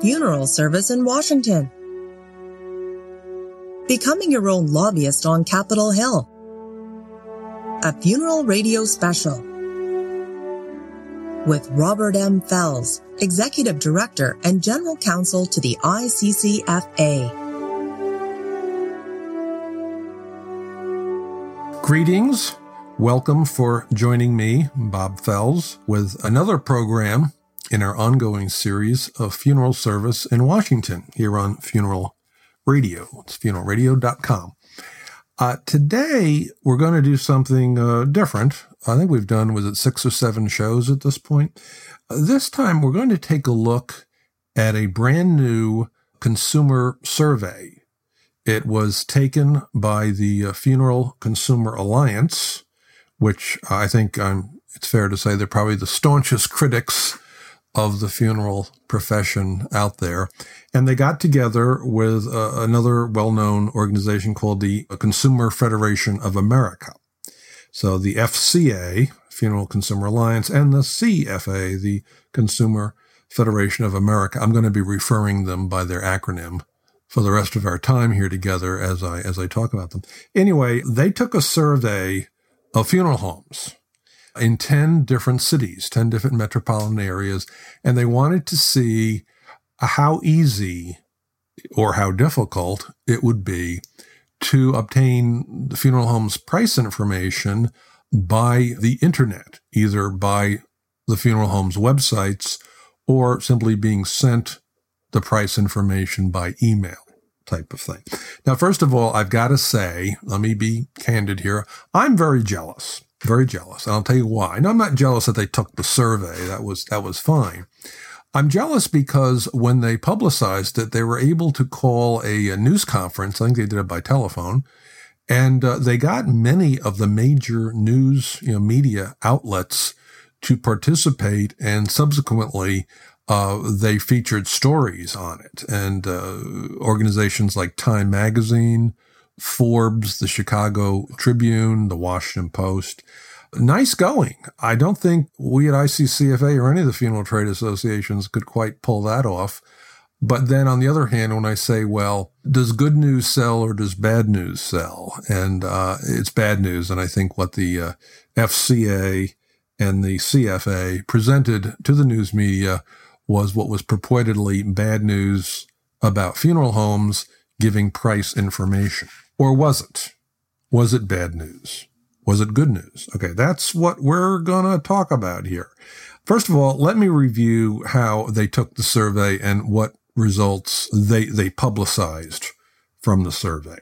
funeral service in Washington. Becoming your own lobbyist on Capitol Hill. A funeral radio special with Robert M. Fells, Executive Director and General Counsel to the ICCFA. Greetings. Welcome for joining me, Bob Fells, with another program in our ongoing series of funeral service in Washington here on Funeral Radio. It's funeralradio.com. Uh, today, we're going to do something uh, different. I think we've done, was it six or seven shows at this point? Uh, this time, we're going to take a look at a brand new consumer survey it was taken by the uh, Funeral Consumer Alliance, which I think um, it's fair to say they're probably the staunchest critics of the funeral profession out there. And they got together with uh, another well known organization called the Consumer Federation of America. So the FCA, Funeral Consumer Alliance, and the CFA, the Consumer Federation of America. I'm going to be referring them by their acronym for the rest of our time here together as I as I talk about them. Anyway, they took a survey of funeral homes in 10 different cities, 10 different metropolitan areas, and they wanted to see how easy or how difficult it would be to obtain the funeral home's price information by the internet, either by the funeral home's websites or simply being sent the price information by email type of thing. Now, first of all, I've got to say, let me be candid here. I'm very jealous, very jealous. And I'll tell you why. And I'm not jealous that they took the survey. That was, that was fine. I'm jealous because when they publicized it, they were able to call a, a news conference. I think they did it by telephone. And uh, they got many of the major news, you know, media outlets to participate and subsequently uh, they featured stories on it and uh, organizations like Time Magazine, Forbes, the Chicago Tribune, the Washington Post. Nice going. I don't think we at ICCFA or any of the funeral trade associations could quite pull that off. But then on the other hand, when I say, well, does good news sell or does bad news sell? And uh, it's bad news. And I think what the uh, FCA and the CFA presented to the news media was what was purportedly bad news about funeral homes giving price information. Or was it? Was it bad news? Was it good news? Okay, that's what we're going to talk about here. First of all, let me review how they took the survey and what results they, they publicized from the survey.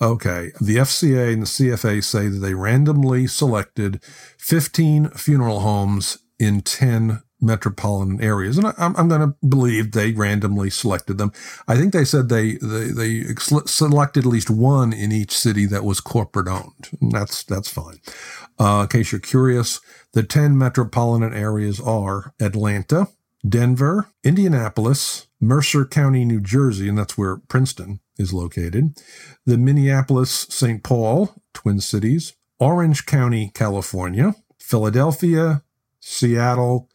Okay, the FCA and the CFA say that they randomly selected 15 funeral homes in 10 metropolitan areas. And I, am going to believe they randomly selected them. I think they said they, they, they selected at least one in each city that was corporate owned. And that's, that's fine. Uh, in case you're curious, the 10 metropolitan areas are Atlanta, Denver, Indianapolis, Mercer County, New Jersey, and that's where Princeton is located, the Minneapolis, St. Paul, Twin Cities, Orange County, California, Philadelphia, Seattle,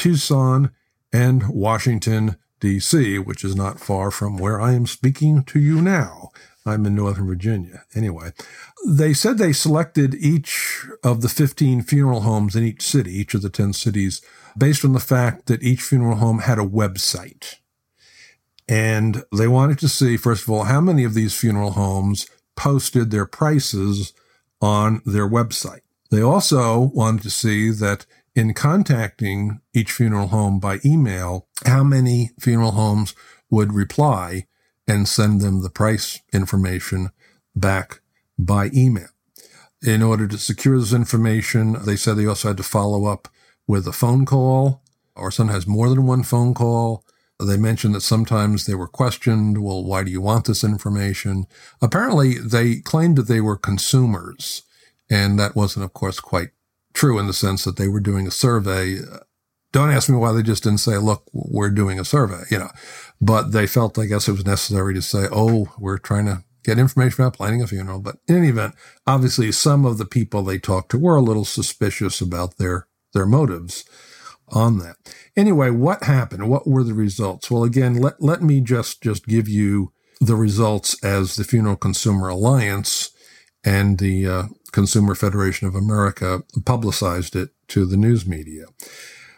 Tucson, and Washington, D.C., which is not far from where I am speaking to you now. I'm in Northern Virginia. Anyway, they said they selected each of the 15 funeral homes in each city, each of the 10 cities, based on the fact that each funeral home had a website. And they wanted to see, first of all, how many of these funeral homes posted their prices on their website. They also wanted to see that in contacting each funeral home by email, how many funeral homes would reply and send them the price information back by email. In order to secure this information, they said they also had to follow up with a phone call, or sometimes more than one phone call. They mentioned that sometimes they were questioned, well, why do you want this information? Apparently, they claimed that they were consumers, and that wasn't, of course, quite true in the sense that they were doing a survey. Don't ask me why they just didn't say, look, we're doing a survey, you know, but they felt, I guess it was necessary to say, oh, we're trying to get information about planning a funeral. But in any event, obviously some of the people they talked to were a little suspicious about their, their motives. on that. Anyway, what happened? What were the results? Well, again, let, let me just, just give you the results as the Funeral Consumer Alliance and the uh, Consumer Federation of America publicized it to the news media.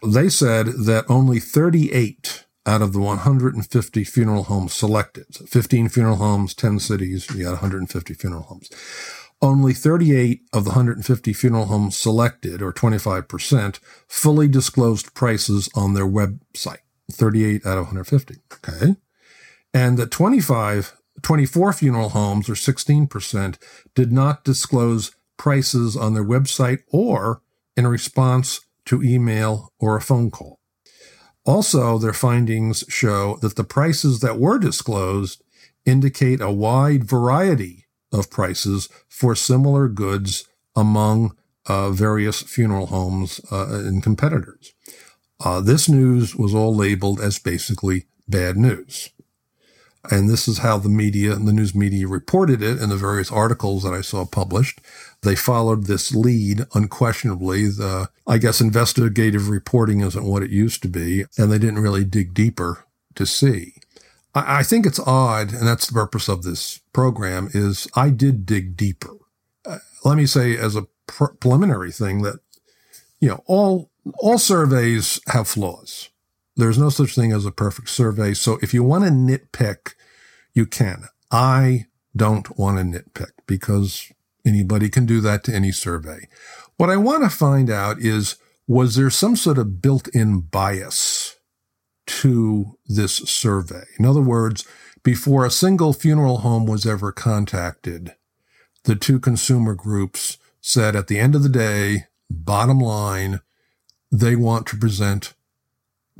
They said that only 38 out of the 150 funeral homes selected, so 15 funeral homes, 10 cities, you got 150 funeral homes. Only 38 of the 150 funeral homes selected, or 25%, fully disclosed prices on their website. 38 out of 150. Okay. And the 25, 24 funeral homes, or 16%, did not disclose prices on their website or in response to email or a phone call. Also, their findings show that the prices that were disclosed indicate a wide variety of prices for similar goods among uh, various funeral homes uh, and competitors. Uh, this news was all labeled as basically bad news. And this is how the media and the news media reported it in the various articles that I saw published. They followed this lead unquestionably. The, I guess investigative reporting isn't what it used to be, and they didn't really dig deeper to see. I, I think it's odd, and that's the purpose of this program, is I did dig deeper. Uh, let me say as a pr- preliminary thing that, you know, all, all surveys have flaws. There's no such thing as a perfect survey. So if you want to nitpick, you can. I don't want to nitpick because anybody can do that to any survey. What I want to find out is, was there some sort of built-in bias to this survey? In other words, before a single funeral home was ever contacted, the two consumer groups said at the end of the day, bottom line, they want to present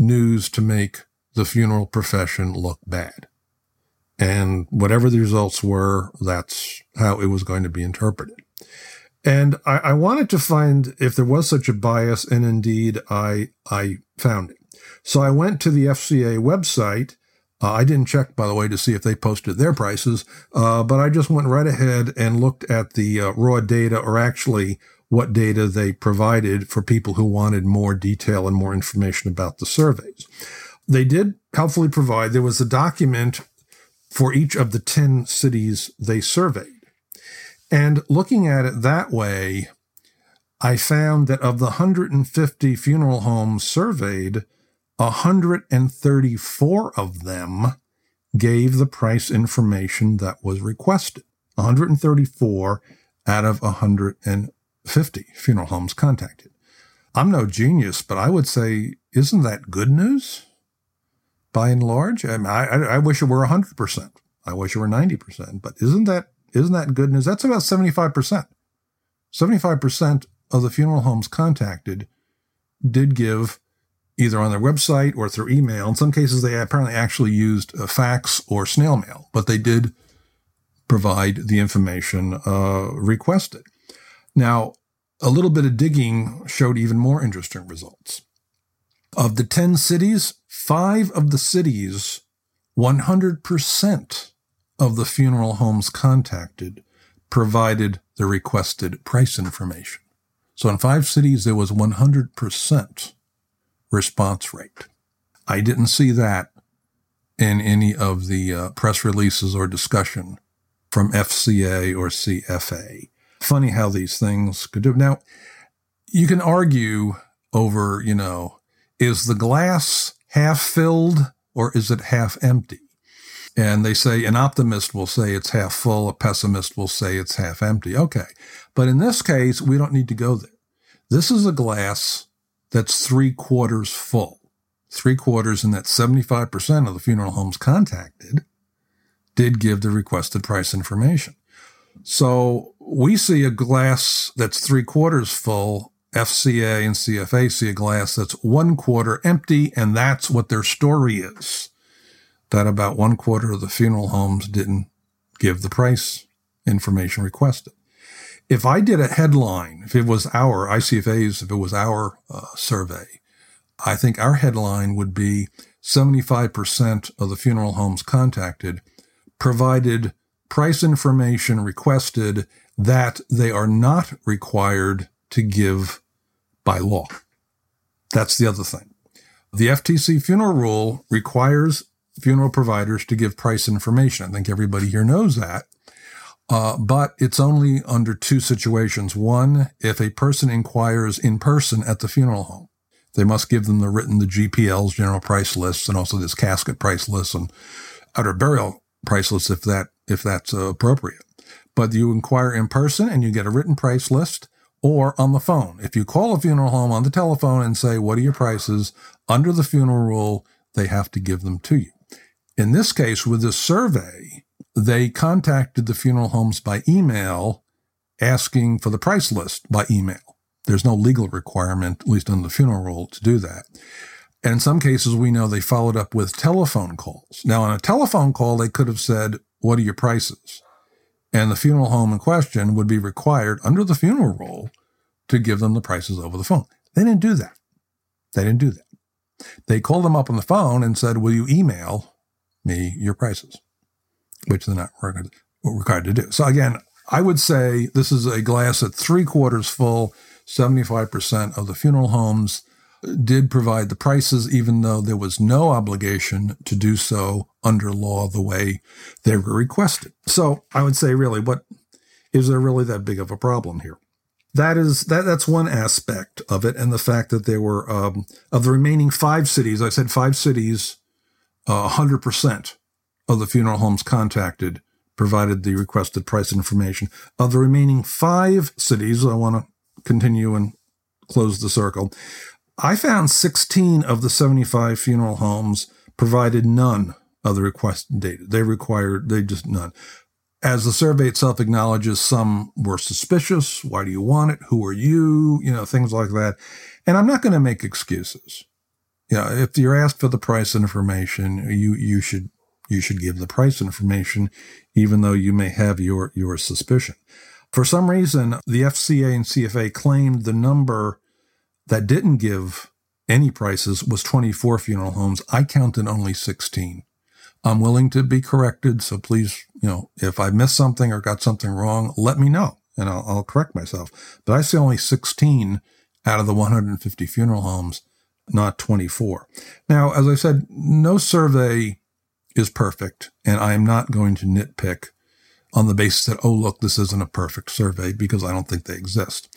news to make the funeral profession look bad. And whatever the results were, that's how it was going to be interpreted. And I, I, wanted to find if there was such a bias, and indeed I I found it. So I went to the FCA website. Uh, I didn't check, by the way, to see if they posted their prices, uh, but I just went right ahead and looked at the uh, raw data, or actually what data they provided for people who wanted more detail and more information about the surveys. They did helpfully provide, there was a document for each of the 10 cities they surveyed. And looking at it that way, I found that of the 150 funeral homes surveyed, 134 of them gave the price information that was requested. 134 out of 150. 50 funeral homes contacted. I'm no genius, but I would say, isn't that good news? By and large, I, mean, I, I wish it were 100%. I wish it were 90%, but isn't that, isn't that good news? That's about 75%. 75% of the funeral homes contacted did give either on their website or through email. In some cases, they apparently actually used a fax or snail mail, but they did provide the information uh, requested. Now, a little bit of digging showed even more interesting results. Of the 10 cities, five of the cities, 100% of the funeral homes contacted provided the requested price information. So in five cities, there was 100% response rate. I didn't see that in any of the uh, press releases or discussion from FCA or CFA funny how these things could do. Now, you can argue over, you know, is the glass half filled or is it half empty? And they say an optimist will say it's half full, a pessimist will say it's half empty. Okay. But in this case, we don't need to go there. This is a glass that's three quarters full. Three quarters, and that 75% of the funeral homes contacted did give the requested price information. So we see a glass that's three quarters full. FCA and CFA see a glass that's one quarter empty, and that's what their story is. That about one quarter of the funeral homes didn't give the price information requested. If I did a headline, if it was our ICCFA's, if it was our uh, survey, I think our headline would be 75% of the funeral homes contacted provided price information requested that they are not required to give by law. That's the other thing. The FTC funeral rule requires funeral providers to give price information. I think everybody here knows that. Uh, but it's only under two situations. One, if a person inquires in person at the funeral home, they must give them the written, the GPLs, general price lists, and also this casket price list and outer burial price list if that, if that's uh, appropriate. But you inquire in person and you get a written price list or on the phone. If you call a funeral home on the telephone and say, what are your prices under the funeral rule, they have to give them to you. In this case, with this survey, they contacted the funeral homes by email asking for the price list by email. There's no legal requirement, at least under the funeral rule, to do that. And in some cases, we know they followed up with telephone calls. Now, on a telephone call, they could have said, What are your prices? And the funeral home in question would be required under the funeral rule to give them the prices over the phone. They didn't do that. They didn't do that. They called them up on the phone and said, Will you email me your prices? Which they're not required to do. So again, I would say this is a glass at three quarters full. 75% of the funeral homes did provide the prices, even though there was no obligation to do so under law the way they were requested. So I would say, really, what is there really that big of a problem here? That is that that's one aspect of it, and the fact that there were um, of the remaining five cities. I said five cities, uh, hundred uh, percent of the funeral homes contacted provided the requested price information. Of the remaining five cities, I want to continue and close the circle. I found 16 of the 75 funeral homes provided none of the requested data. They required, they just none. As the survey itself acknowledges, some were suspicious. Why do you want it? Who are you? You know, things like that. And I'm not going to make excuses. You know, if you're asked for the price information, you, you should, you should give the price information, even though you may have your, your suspicion. For some reason, the FCA and CFA claimed the number that didn't give any prices was 24 funeral homes. I counted only 16. I'm willing to be corrected. So please, you know, if I missed something or got something wrong, let me know and I'll, I'll correct myself. But I see only 16 out of the 150 funeral homes, not 24. Now, as I said, no survey is perfect and I am not going to nitpick on the basis that, oh, look, this isn't a perfect survey because I don't think they exist.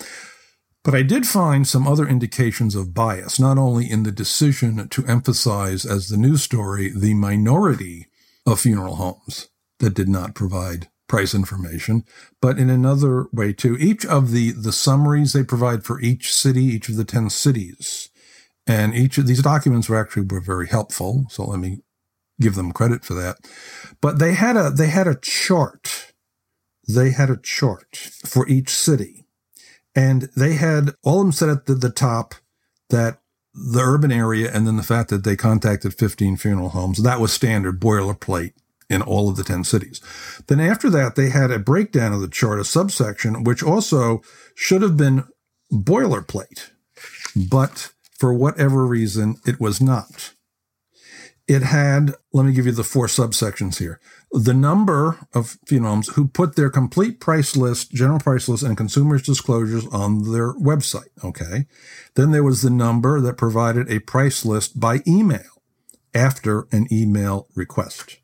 But I did find some other indications of bias, not only in the decision to emphasize as the news story the minority of funeral homes that did not provide price information, but in another way too. Each of the, the summaries they provide for each city, each of the 10 cities, and each of these documents were actually were very helpful. So let me give them credit for that. But they had a, they had a chart. They had a chart for each city and they had all of them said at the, the top that the urban area and then the fact that they contacted 15 funeral homes, that was standard boilerplate in all of the 10 cities. Then after that, they had a breakdown of the chart, a subsection, which also should have been boilerplate, but for whatever reason, it was not. It had, let me give you the four subsections here the number of phenoms who put their complete price list, general price list, and consumers disclosures on their website. Okay. Then there was the number that provided a price list by email after an email request.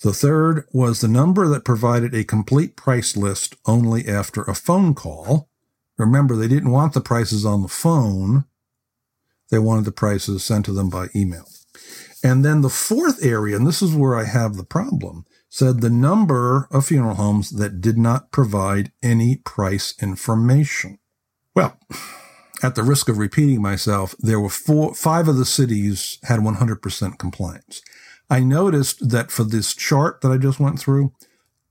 The third was the number that provided a complete price list only after a phone call. Remember, they didn't want the prices on the phone. They wanted the prices sent to them by email. And then the fourth area, and this is where I have the problem, said the number of funeral homes that did not provide any price information. Well, at the risk of repeating myself, there were four, five of the cities had 100% compliance. I noticed that for this chart that I just went through,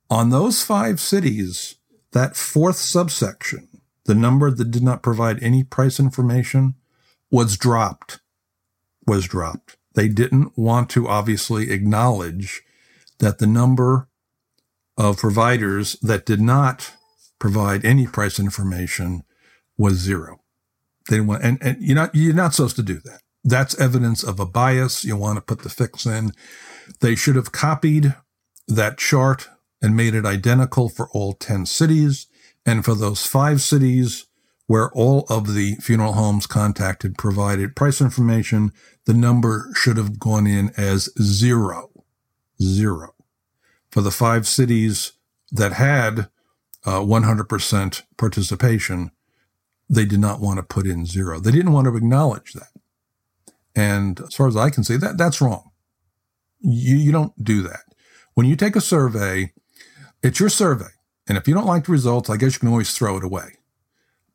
on those five cities, that fourth subsection, the number that did not provide any price information was dropped, was dropped. They didn't want to obviously acknowledge that the number of providers that did not provide any price information was zero. They didn't want, and, and you're not, you're not supposed to do that. That's evidence of a bias. You want to put the fix in. They should have copied that chart and made it identical for all 10 cities. And for those five cities where all of the funeral homes contacted provided price information, the number should have gone in as zero. Zero. For the five cities that had uh, 100% participation, they did not want to put in zero. They didn't want to acknowledge that. And as far as I can see, that that's wrong. You, you don't do that. When you take a survey, it's your survey. And if you don't like the results, I guess you can always throw it away.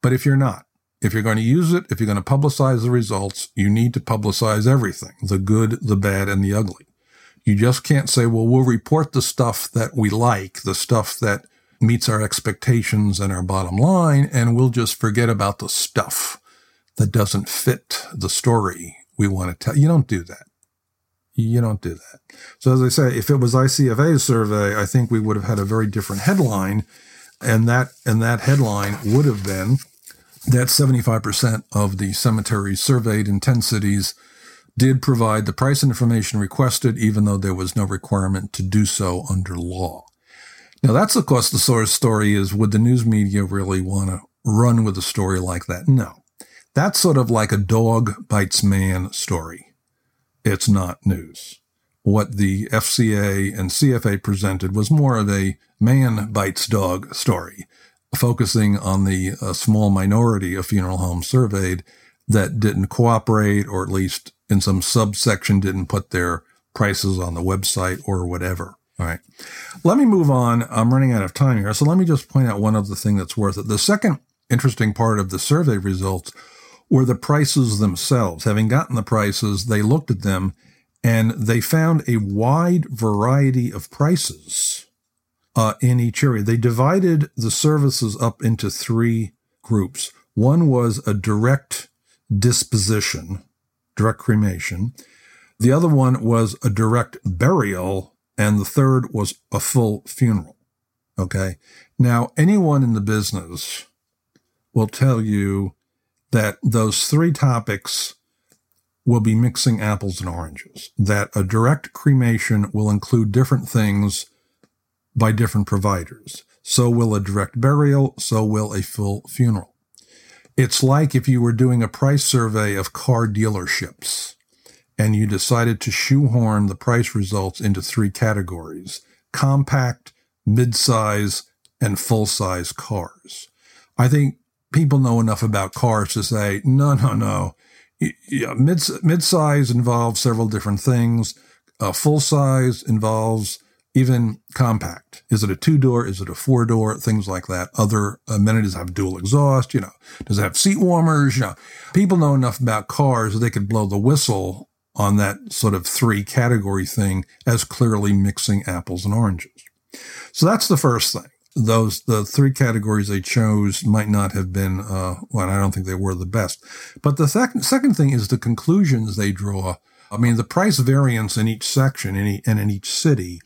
But if you're not, if you're going to use it, if you're going to publicize the results, you need to publicize everything, the good, the bad, and the ugly. You just can't say, well, we'll report the stuff that we like, the stuff that meets our expectations and our bottom line, and we'll just forget about the stuff that doesn't fit the story we want to tell. You don't do that. You don't do that. So as I say, if it was ICCFA's survey, I think we would have had a very different headline. And that, and that headline would have been that 75% of the cemeteries surveyed in 10 cities did provide the price information requested, even though there was no requirement to do so under law. Now that's of course the sort of story is would the news media really want to run with a story like that? No. That's sort of like a dog bites man story it's not news. What the FCA and CFA presented was more of a man bites dog story, focusing on the uh, small minority of funeral homes surveyed that didn't cooperate, or at least in some subsection didn't put their prices on the website or whatever. All right. Let me move on. I'm running out of time here. So let me just point out one other thing that's worth it. The second interesting part of the survey results were the prices themselves. Having gotten the prices, they looked at them and they found a wide variety of prices uh, in each area. They divided the services up into three groups. One was a direct disposition, direct cremation. The other one was a direct burial. And the third was a full funeral. Okay. Now, anyone in the business will tell you that those three topics will be mixing apples and oranges, that a direct cremation will include different things by different providers. So will a direct burial, so will a full funeral. It's like if you were doing a price survey of car dealerships and you decided to shoehorn the price results into three categories compact, midsize, and full size cars. I think people know enough about cars to say, no, no, no. Yeah, mid mid-size involves several different things. Uh, full size involves even compact. Is it a two door? Is it a four door? Things like that. Other amenities have dual exhaust. You know, does it have seat warmers? You know, people know enough about cars they could blow the whistle on that sort of three category thing as clearly mixing apples and oranges. So that's the first thing those the three categories they chose might not have been uh, well i don't think they were the best. But the second second thing is the conclusions they draw. I mean the price variance in each section in and in each city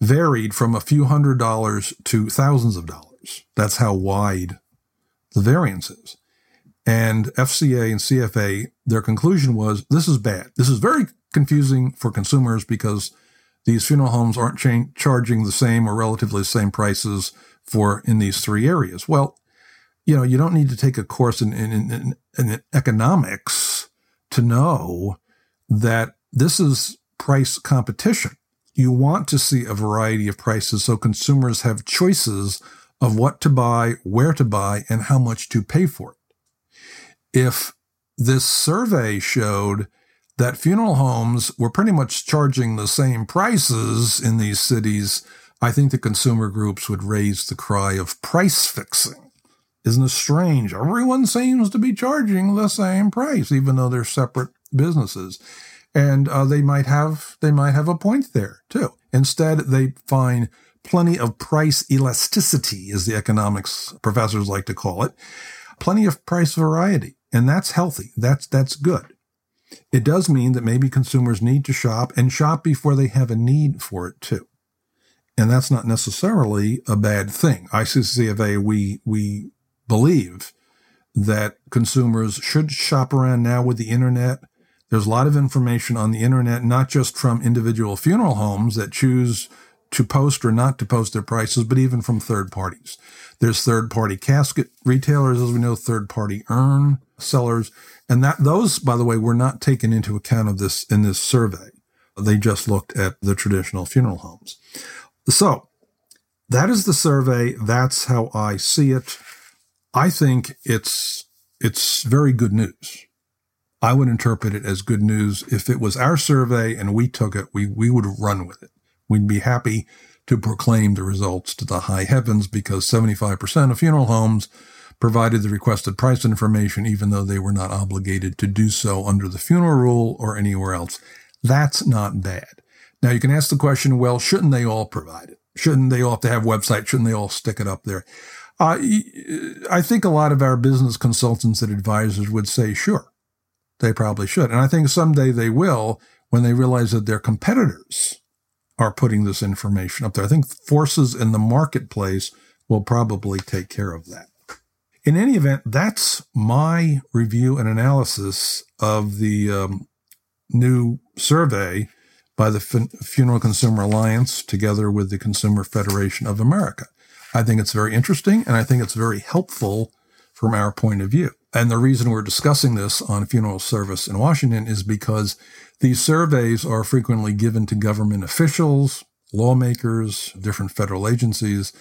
varied from a few hundred dollars to thousands of dollars. That's how wide the variance is. And fca and cfa their conclusion was this is bad. This is very confusing for consumers because these funeral homes aren't cha- charging the same or relatively the same prices for in these three areas. Well, you know, you don't need to take a course in, in, in, in economics to know that this is price competition. You want to see a variety of prices so consumers have choices of what to buy, where to buy, and how much to pay for it. If this survey showed that funeral homes were pretty much charging the same prices in these cities I think the consumer groups would raise the cry of price fixing. Isn't it strange? Everyone seems to be charging the same price, even though they're separate businesses. And uh, they might have they might have a point there too. Instead, they find plenty of price elasticity, as the economics professors like to call it, plenty of price variety, and that's healthy. That's that's good. It does mean that maybe consumers need to shop and shop before they have a need for it too. And that's not necessarily a bad thing. ICCFA, we, we believe that consumers should shop around now with the internet. There's a lot of information on the internet, not just from individual funeral homes that choose to post or not to post their prices, but even from third parties. There's third party casket retailers, as we know, third party urn sellers. And that those, by the way, were not taken into account of this in this survey. They just looked at the traditional funeral homes. So that is the survey. That's how I see it. I think it's, it's very good news. I would interpret it as good news. If it was our survey and we took it, we, we would run with it. We'd be happy to proclaim the results to the high heavens because 75% of funeral homes provided the requested price information, even though they were not obligated to do so under the funeral rule or anywhere else. That's not bad. Now you can ask the question, well, shouldn't they all provide it? Shouldn't they all have to have websites? Shouldn't they all stick it up there? Uh, I think a lot of our business consultants and advisors would say, sure, they probably should. And I think someday they will when they realize that their competitors are putting this information up there. I think forces in the marketplace will probably take care of that. In any event, that's my review and analysis of the um, new survey by the Funeral Consumer Alliance together with the Consumer Federation of America. I think it's very interesting and I think it's very helpful from our point of view. And the reason we're discussing this on funeral service in Washington is because these surveys are frequently given to government officials, lawmakers, different federal agencies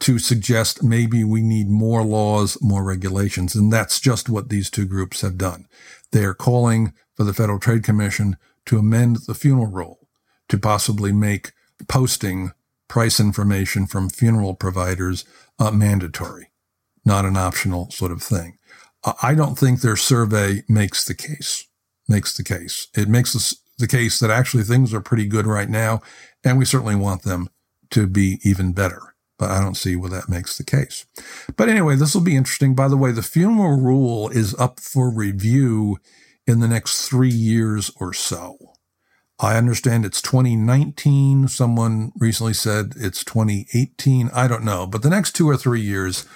to suggest maybe we need more laws, more regulations. And that's just what these two groups have done. They are calling for the Federal Trade Commission to amend the funeral rule to possibly make posting price information from funeral providers uh, mandatory, not an optional sort of thing. I don't think their survey makes the case, makes the case. It makes the case that actually things are pretty good right now, and we certainly want them to be even better. But I don't see where that makes the case. But anyway, this will be interesting. By the way, the funeral rule is up for review in the next three years or so. I understand it's 2019. Someone recently said it's 2018. I don't know. But the next two or three years,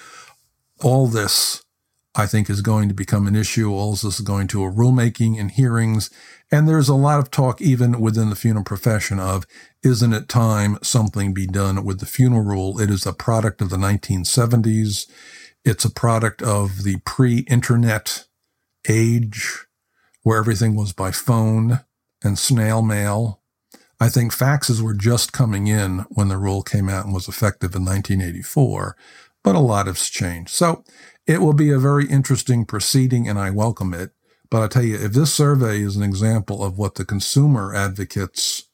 all this I think is going to become an issue. All this is going to a rulemaking and hearings. And there's a lot of talk even within the funeral profession of, isn't it time something be done with the funeral rule? It is a product of the 1970s. It's a product of the pre-internet age where everything was by phone and snail mail. I think faxes were just coming in when the rule came out and was effective in 1984, but a lot has changed. So it will be a very interesting proceeding and I welcome it. But I tell you, if this survey is an example of what the consumer advocates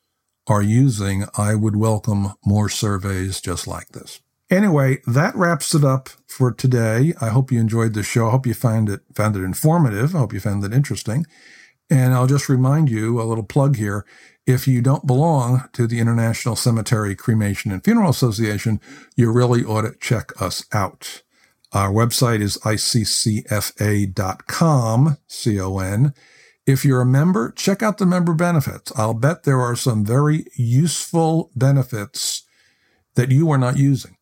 are using, I would welcome more surveys just like this. Anyway, that wraps it up for today. I hope you enjoyed the show. I hope you found it found it informative. I hope you found it interesting. And I'll just remind you a little plug here. If you don't belong to the International Cemetery Cremation and Funeral Association, you really ought to check us out. Our website is iccfa.com, C-O-N. If you're a member, check out the member benefits. I'll bet there are some very useful benefits that you are not using.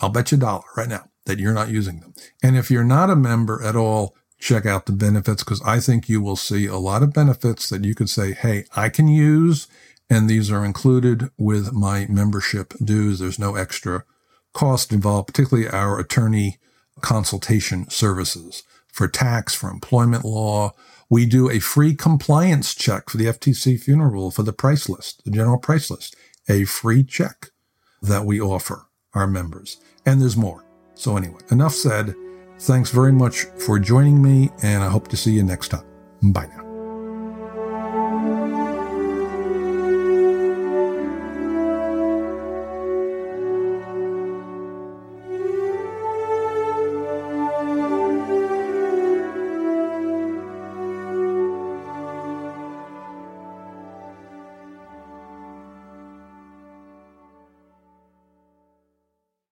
I'll bet you a dollar right now that you're not using them. And if you're not a member at all, check out the benefits because I think you will see a lot of benefits that you could say, Hey, I can use. And these are included with my membership dues. There's no extra cost involved, particularly our attorney consultation services for tax, for employment law. We do a free compliance check for the FTC funeral rule for the price list, the general price list, a free check that we offer our members. And there's more. So anyway, enough said. Thanks very much for joining me and I hope to see you next time. Bye now.